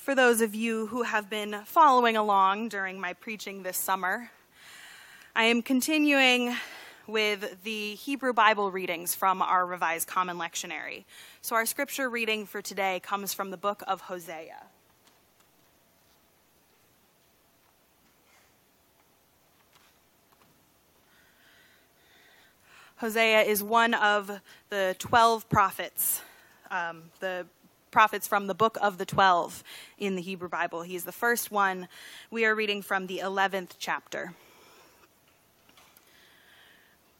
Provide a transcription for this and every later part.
For those of you who have been following along during my preaching this summer, I am continuing with the Hebrew Bible readings from our Revised Common Lectionary. So, our scripture reading for today comes from the book of Hosea. Hosea is one of the 12 prophets, um, the prophets from the book of the 12 in the Hebrew Bible. He's the first one. We are reading from the 11th chapter.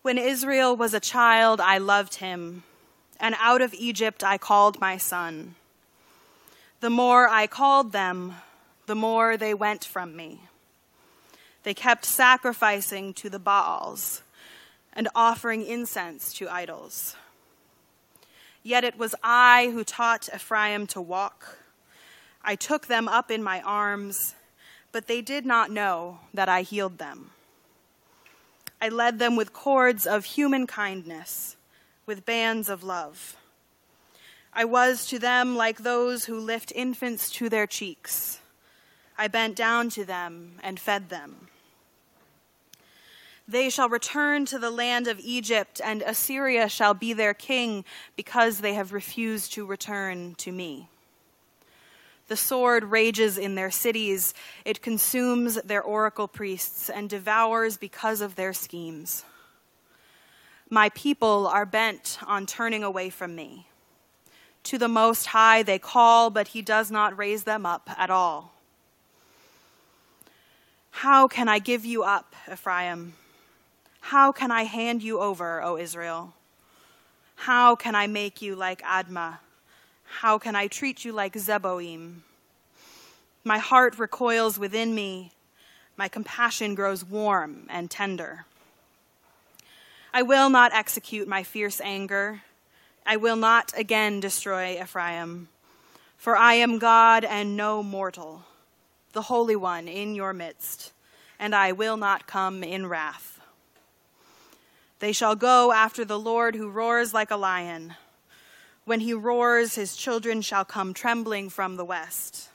When Israel was a child, I loved him, and out of Egypt I called my son. The more I called them, the more they went from me. They kept sacrificing to the Baals and offering incense to idols. Yet it was I who taught Ephraim to walk. I took them up in my arms, but they did not know that I healed them. I led them with cords of human kindness, with bands of love. I was to them like those who lift infants to their cheeks. I bent down to them and fed them. They shall return to the land of Egypt, and Assyria shall be their king, because they have refused to return to me. The sword rages in their cities, it consumes their oracle priests, and devours because of their schemes. My people are bent on turning away from me. To the Most High they call, but he does not raise them up at all. How can I give you up, Ephraim? How can I hand you over, O Israel? How can I make you like Admah? How can I treat you like Zeboim? My heart recoils within me. My compassion grows warm and tender. I will not execute my fierce anger. I will not again destroy Ephraim. For I am God and no mortal, the Holy One in your midst, and I will not come in wrath. They shall go after the Lord who roars like a lion. When he roars, his children shall come trembling from the west.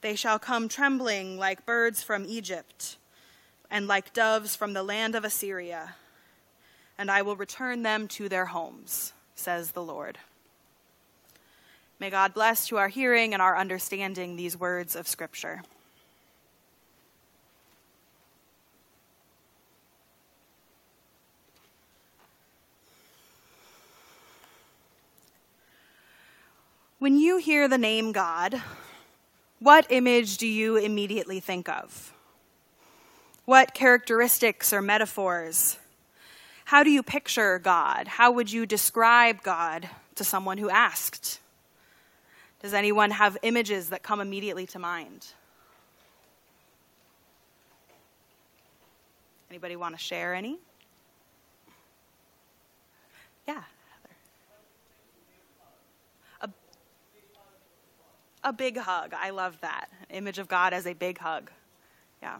They shall come trembling like birds from Egypt and like doves from the land of Assyria. And I will return them to their homes, says the Lord. May God bless to our hearing and our understanding these words of Scripture. When you hear the name God, what image do you immediately think of? What characteristics or metaphors? How do you picture God? How would you describe God to someone who asked? Does anyone have images that come immediately to mind? Anybody want to share any? Yeah. A big hug. I love that. Image of God as a big hug. Yeah.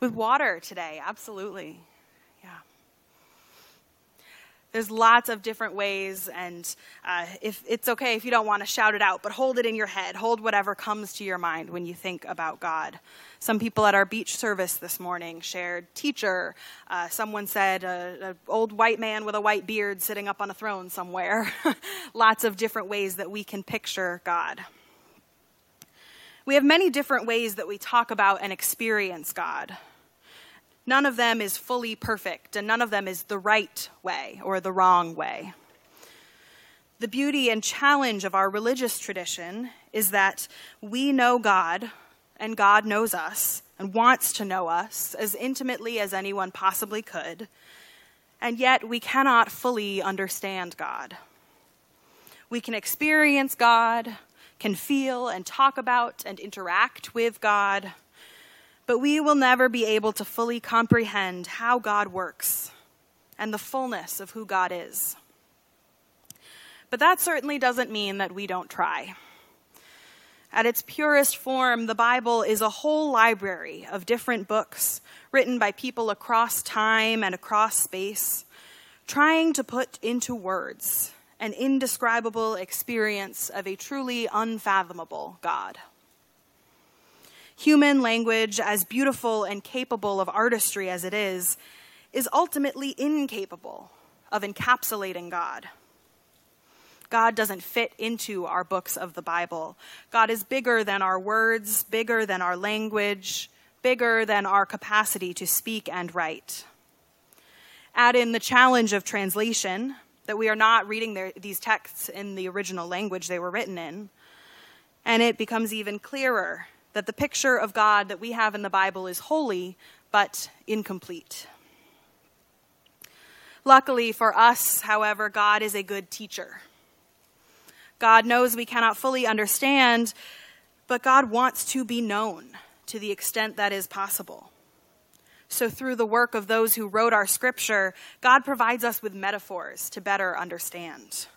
With water today, absolutely. There's lots of different ways, and uh, if it's okay if you don't want to shout it out, but hold it in your head. Hold whatever comes to your mind when you think about God. Some people at our beach service this morning shared teacher. Uh, someone said an old white man with a white beard sitting up on a throne somewhere. lots of different ways that we can picture God. We have many different ways that we talk about and experience God. None of them is fully perfect, and none of them is the right way or the wrong way. The beauty and challenge of our religious tradition is that we know God, and God knows us and wants to know us as intimately as anyone possibly could, and yet we cannot fully understand God. We can experience God, can feel and talk about and interact with God but we will never be able to fully comprehend how God works and the fullness of who God is. But that certainly doesn't mean that we don't try. At its purest form, the Bible is a whole library of different books written by people across time and across space, trying to put into words an indescribable experience of a truly unfathomable God. Human language, as beautiful and capable of artistry as it is, is ultimately incapable of encapsulating God. God doesn't fit into our books of the Bible. God is bigger than our words, bigger than our language, bigger than our capacity to speak and write. Add in the challenge of translation, that we are not reading their, these texts in the original language they were written in, and it becomes even clearer that the picture of God that we have in the Bible is holy but incomplete. Luckily for us, however, God is a good teacher. God knows we cannot fully understand, but God wants to be known to the extent that is possible. So, through the work of those who wrote our scripture, God provides us with metaphors to better understand.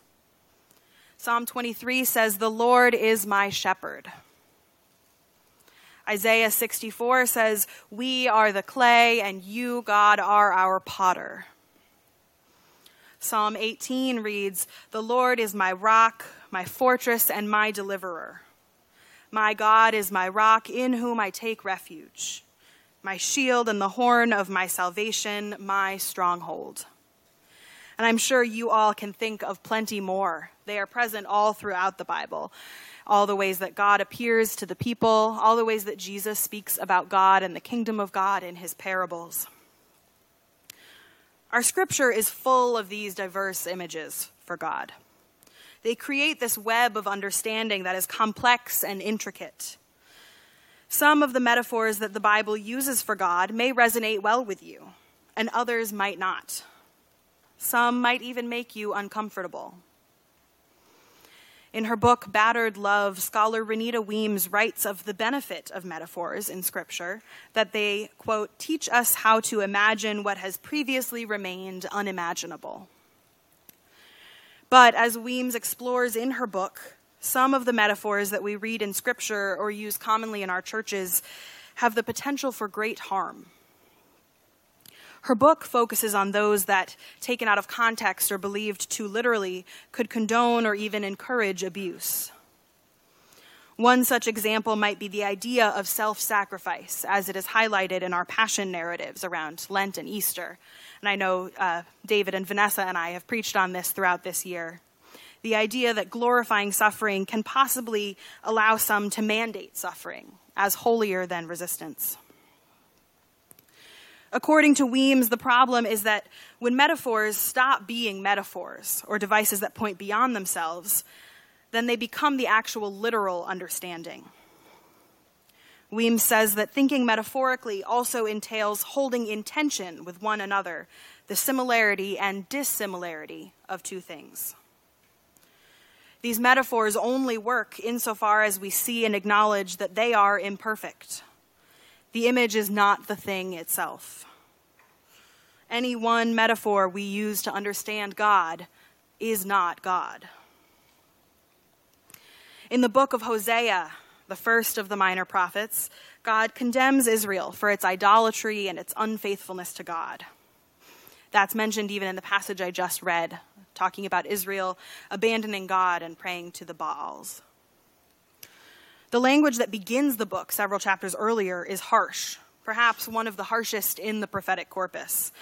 Psalm 23 says, The Lord is my shepherd. Isaiah 64 says, We are the clay, and you, God, are our potter. Psalm 18 reads, The Lord is my rock, my fortress, and my deliverer. My God is my rock in whom I take refuge, my shield and the horn of my salvation, my stronghold. And I'm sure you all can think of plenty more. They are present all throughout the Bible. All the ways that God appears to the people, all the ways that Jesus speaks about God and the kingdom of God in his parables. Our scripture is full of these diverse images for God. They create this web of understanding that is complex and intricate. Some of the metaphors that the Bible uses for God may resonate well with you, and others might not. Some might even make you uncomfortable. In her book, Battered Love, scholar Renita Weems writes of the benefit of metaphors in Scripture, that they, quote, teach us how to imagine what has previously remained unimaginable. But as Weems explores in her book, some of the metaphors that we read in Scripture or use commonly in our churches have the potential for great harm. Her book focuses on those that, taken out of context or believed too literally, could condone or even encourage abuse. One such example might be the idea of self sacrifice, as it is highlighted in our passion narratives around Lent and Easter, and I know uh, David and Vanessa and I have preached on this throughout this year. The idea that glorifying suffering can possibly allow some to mandate suffering as holier than resistance. According to Weems, the problem is that when metaphors stop being metaphors or devices that point beyond themselves, then they become the actual literal understanding. Weems says that thinking metaphorically also entails holding in tension with one another the similarity and dissimilarity of two things. These metaphors only work insofar as we see and acknowledge that they are imperfect. The image is not the thing itself. Any one metaphor we use to understand God is not God. In the book of Hosea, the first of the minor prophets, God condemns Israel for its idolatry and its unfaithfulness to God. That's mentioned even in the passage I just read, talking about Israel abandoning God and praying to the Baals. The language that begins the book several chapters earlier is harsh, perhaps one of the harshest in the prophetic corpus.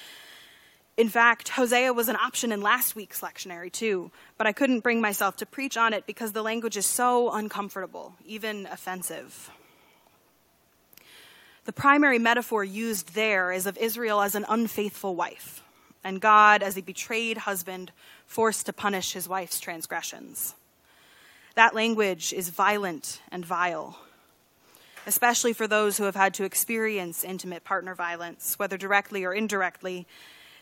In fact, Hosea was an option in last week's lectionary too, but I couldn't bring myself to preach on it because the language is so uncomfortable, even offensive. The primary metaphor used there is of Israel as an unfaithful wife, and God as a betrayed husband forced to punish his wife's transgressions. That language is violent and vile, especially for those who have had to experience intimate partner violence, whether directly or indirectly,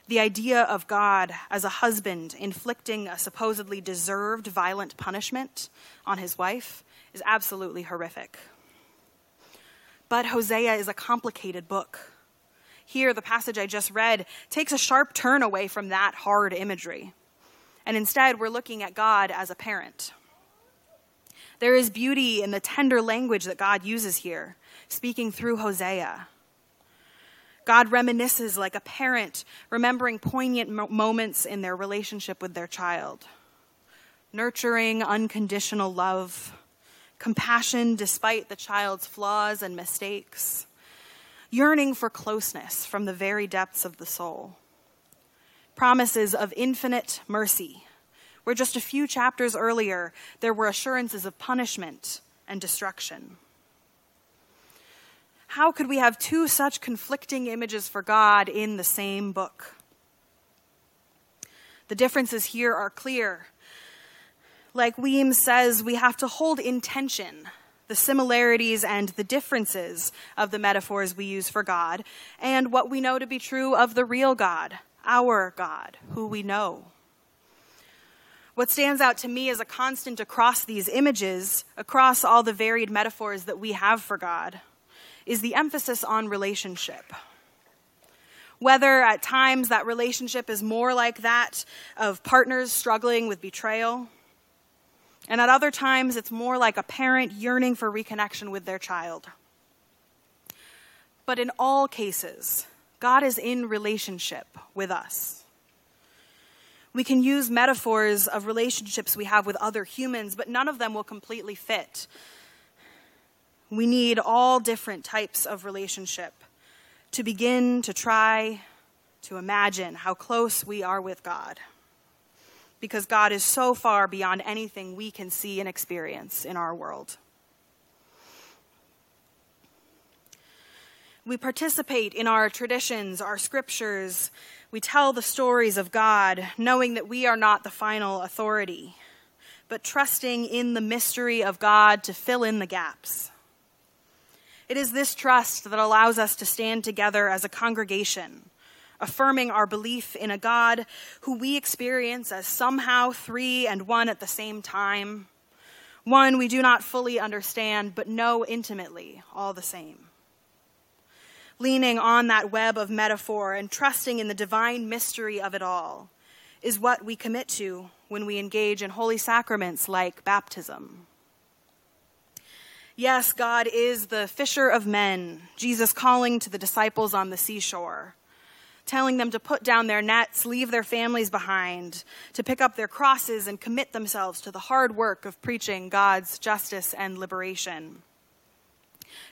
the idea of God as a husband inflicting a supposedly deserved violent punishment on his wife is absolutely horrific. But Hosea is a complicated book. Here, the passage I just read takes a sharp turn away from that hard imagery. And instead, we're looking at God as a parent. There is beauty in the tender language that God uses here, speaking through Hosea. God reminisces like a parent remembering poignant mo- moments in their relationship with their child. nurturing, unconditional love, compassion despite the child's flaws and mistakes, yearning for closeness from the very depths of the soul, promises of infinite mercy, where just a few chapters earlier there were assurances of punishment and destruction. How could we have two such conflicting images for God in the same book? The differences here are clear. Like Weems says, we have to hold in tension the similarities and the differences of the metaphors we use for God and what we know to be true of the real God, our God, who we know. What stands out to me as a constant across these images, across all the varied metaphors that we have for God, is the emphasis on relationship. Whether at times that relationship is more like that of partners struggling with betrayal, and at other times it's more like a parent yearning for reconnection with their child. But in all cases, God is in relationship with us. We can use metaphors of relationships we have with other humans, but none of them will completely fit. We need all different types of relationship to begin to try to imagine how close we are with God. Because God is so far beyond anything we can see and experience in our world. We participate in our traditions, our scriptures. We tell the stories of God, knowing that we are not the final authority, but trusting in the mystery of God to fill in the gaps. It is this trust that allows us to stand together as a congregation, affirming our belief in a God who we experience as somehow three and one at the same time, one we do not fully understand but know intimately all the same. Leaning on that web of metaphor and trusting in the divine mystery of it all is what we commit to when we engage in holy sacraments like baptism. Yes, God is the fisher of men, Jesus calling to the disciples on the seashore, telling them to put down their nets, leave their families behind, to pick up their crosses and commit themselves to the hard work of preaching God's justice and liberation.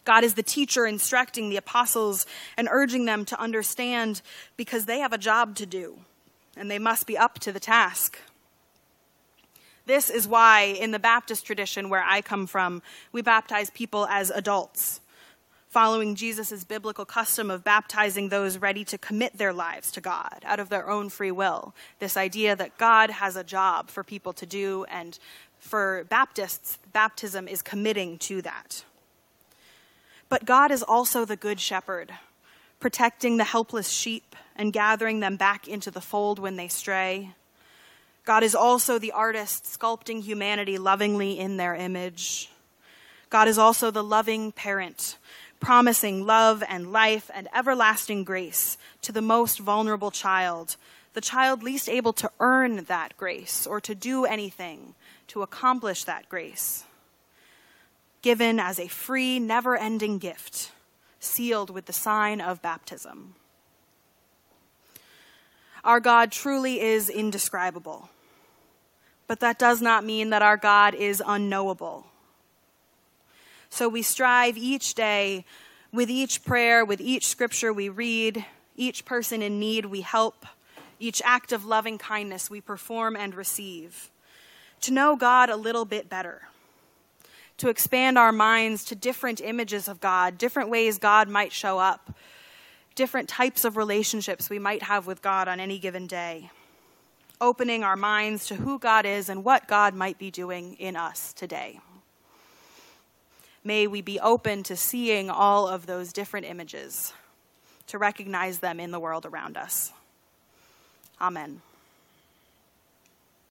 God is the teacher instructing the apostles and urging them to understand because they have a job to do and they must be up to the task. This is why, in the Baptist tradition where I come from, we baptize people as adults, following Jesus' biblical custom of baptizing those ready to commit their lives to God out of their own free will. This idea that God has a job for people to do, and for Baptists, baptism is committing to that. But God is also the good shepherd, protecting the helpless sheep and gathering them back into the fold when they stray God is also the artist sculpting humanity lovingly in their image. God is also the loving parent, promising love and life and everlasting grace to the most vulnerable child, the child least able to earn that grace or to do anything to accomplish that grace. Given as a free, never ending gift, sealed with the sign of baptism. Our God truly is indescribable but that does not mean that our God is unknowable. So we strive each day with each prayer, with each scripture we read, each person in need we help, each act of loving kindness we perform and receive, to know God a little bit better, to expand our minds to different images of God, different ways God might show up, different types of relationships we might have with God on any given day opening our minds to who God is and what God might be doing in us today. May we be open to seeing all of those different images, to recognize them in the world around us. Amen.